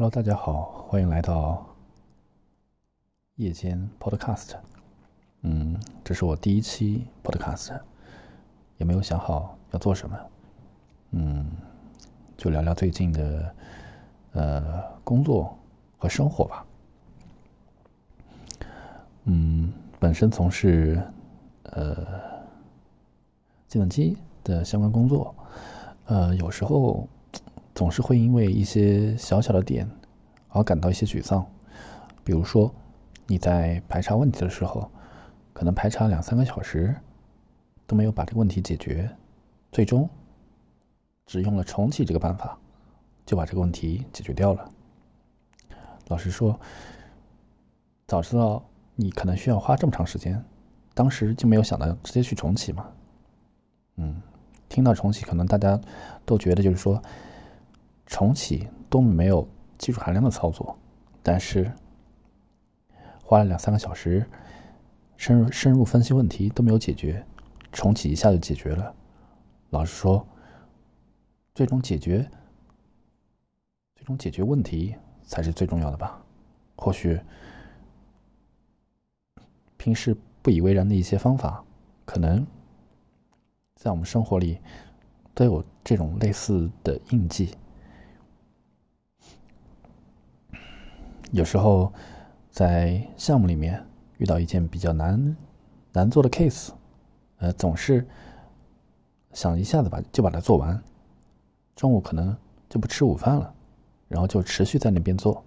Hello，大家好，欢迎来到夜间 Podcast。嗯，这是我第一期 Podcast，也没有想好要做什么。嗯，就聊聊最近的呃工作和生活吧。嗯，本身从事呃计算机的相关工作，呃，有时候。总是会因为一些小小的点而感到一些沮丧，比如说你在排查问题的时候，可能排查两三个小时都没有把这个问题解决，最终只用了重启这个办法就把这个问题解决掉了。老实说，早知道你可能需要花这么长时间，当时就没有想到直接去重启嘛。嗯，听到重启，可能大家都觉得就是说。重启多么没有技术含量的操作，但是花了两三个小时，深入深入分析问题都没有解决，重启一下就解决了。老实说，最终解决最终解决问题才是最重要的吧？或许平时不以为然的一些方法，可能在我们生活里都有这种类似的印记。有时候，在项目里面遇到一件比较难难做的 case，呃，总是想一下子把就把它做完，中午可能就不吃午饭了，然后就持续在那边做，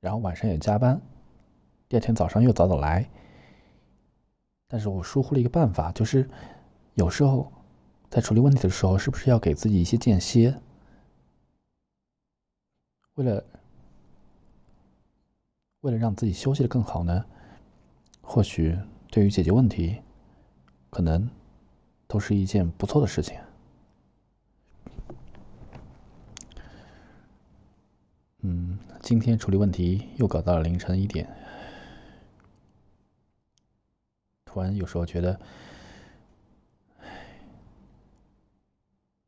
然后晚上也加班，第二天早上又早早来。但是我疏忽了一个办法，就是有时候在处理问题的时候，是不是要给自己一些间歇，为了。为了让自己休息的更好呢，或许对于解决问题，可能都是一件不错的事情。嗯，今天处理问题又搞到了凌晨一点，突然有时候觉得，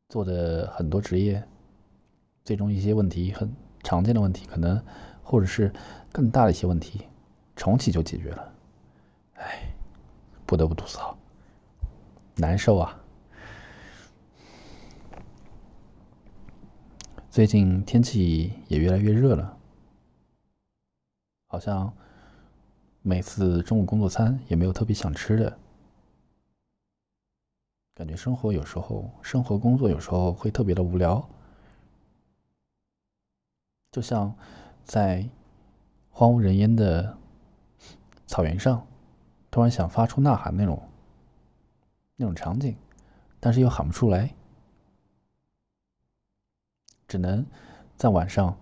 做的很多职业，最终一些问题很常见的问题，可能或者是。更大的一些问题，重启就解决了。哎，不得不吐槽，难受啊！最近天气也越来越热了，好像每次中午工作餐也没有特别想吃的，感觉生活有时候生活工作有时候会特别的无聊，就像在。荒无人烟的草原上，突然想发出呐喊那种那种场景，但是又喊不出来，只能在晚上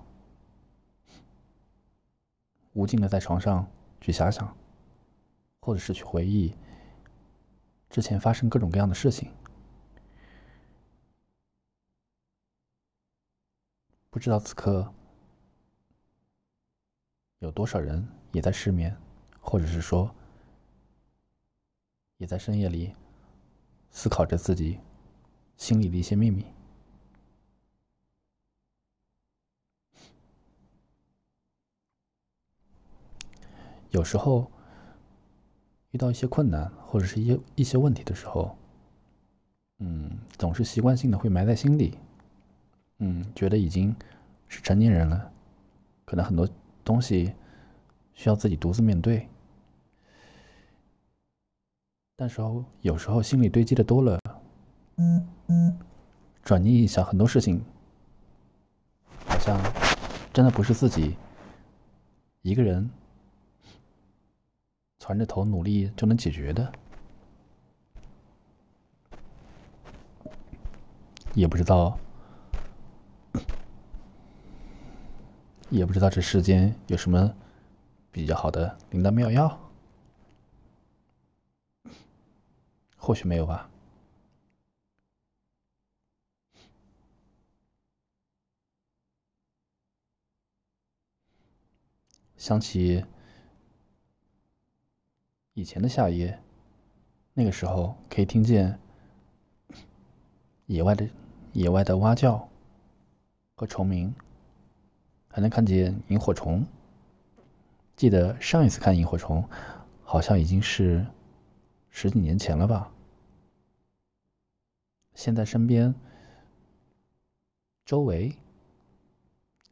无尽的在床上去遐想，或者是去回忆之前发生各种各样的事情。不知道此刻。有多少人也在失眠，或者是说，也在深夜里思考着自己心里的一些秘密？有时候遇到一些困难或者是一些一些问题的时候，嗯，总是习惯性的会埋在心里，嗯，觉得已经是成年人了，可能很多。东西需要自己独自面对，但是有时候心里堆积的多了，转念一想，很多事情好像真的不是自己一个人攒着头努力就能解决的，也不知道。也不知道这世间有什么比较好的灵丹妙药，或许没有吧。想起以前的夏夜，那个时候可以听见野外的野外的蛙叫和虫鸣。还能看见萤火虫。记得上一次看萤火虫，好像已经是十几年前了吧。现在身边周围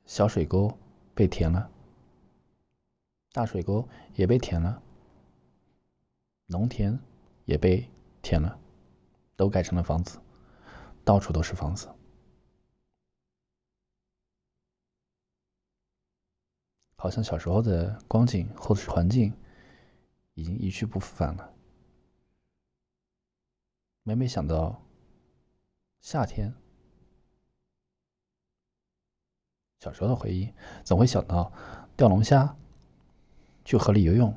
小水沟被填了，大水沟也被填了，农田也被填了，都盖成了房子，到处都是房子。好像小时候的光景或者是环境已经一去不复返了。每每想到夏天，小时候的回忆，总会想到钓龙虾、去河里游泳。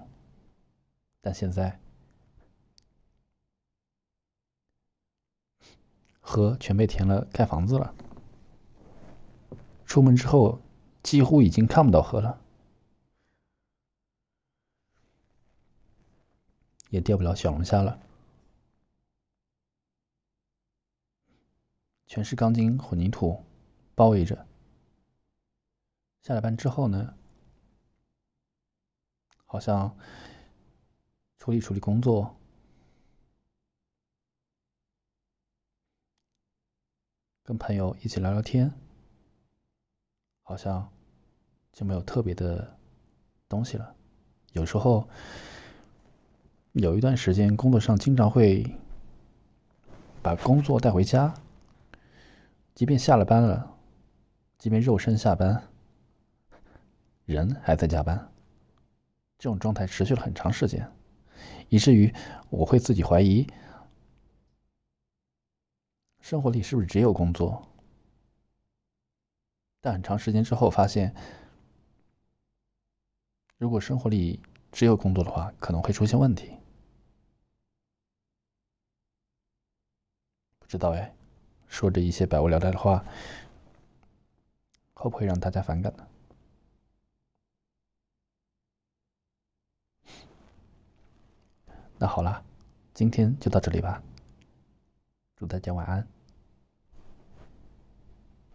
但现在，河全被填了，盖房子了。出门之后，几乎已经看不到河了。也钓不了小龙虾了，全是钢筋混凝土包围着。下了班之后呢，好像处理处理工作，跟朋友一起聊聊天，好像就没有特别的东西了。有时候。有一段时间，工作上经常会把工作带回家，即便下了班了，即便肉身下班，人还在加班。这种状态持续了很长时间，以至于我会自己怀疑，生活里是不是只有工作？但很长时间之后发现，如果生活里只有工作的话，可能会出现问题。知道哎，说着一些百无聊赖的话，会不会让大家反感呢？那好啦，今天就到这里吧，祝大家晚安。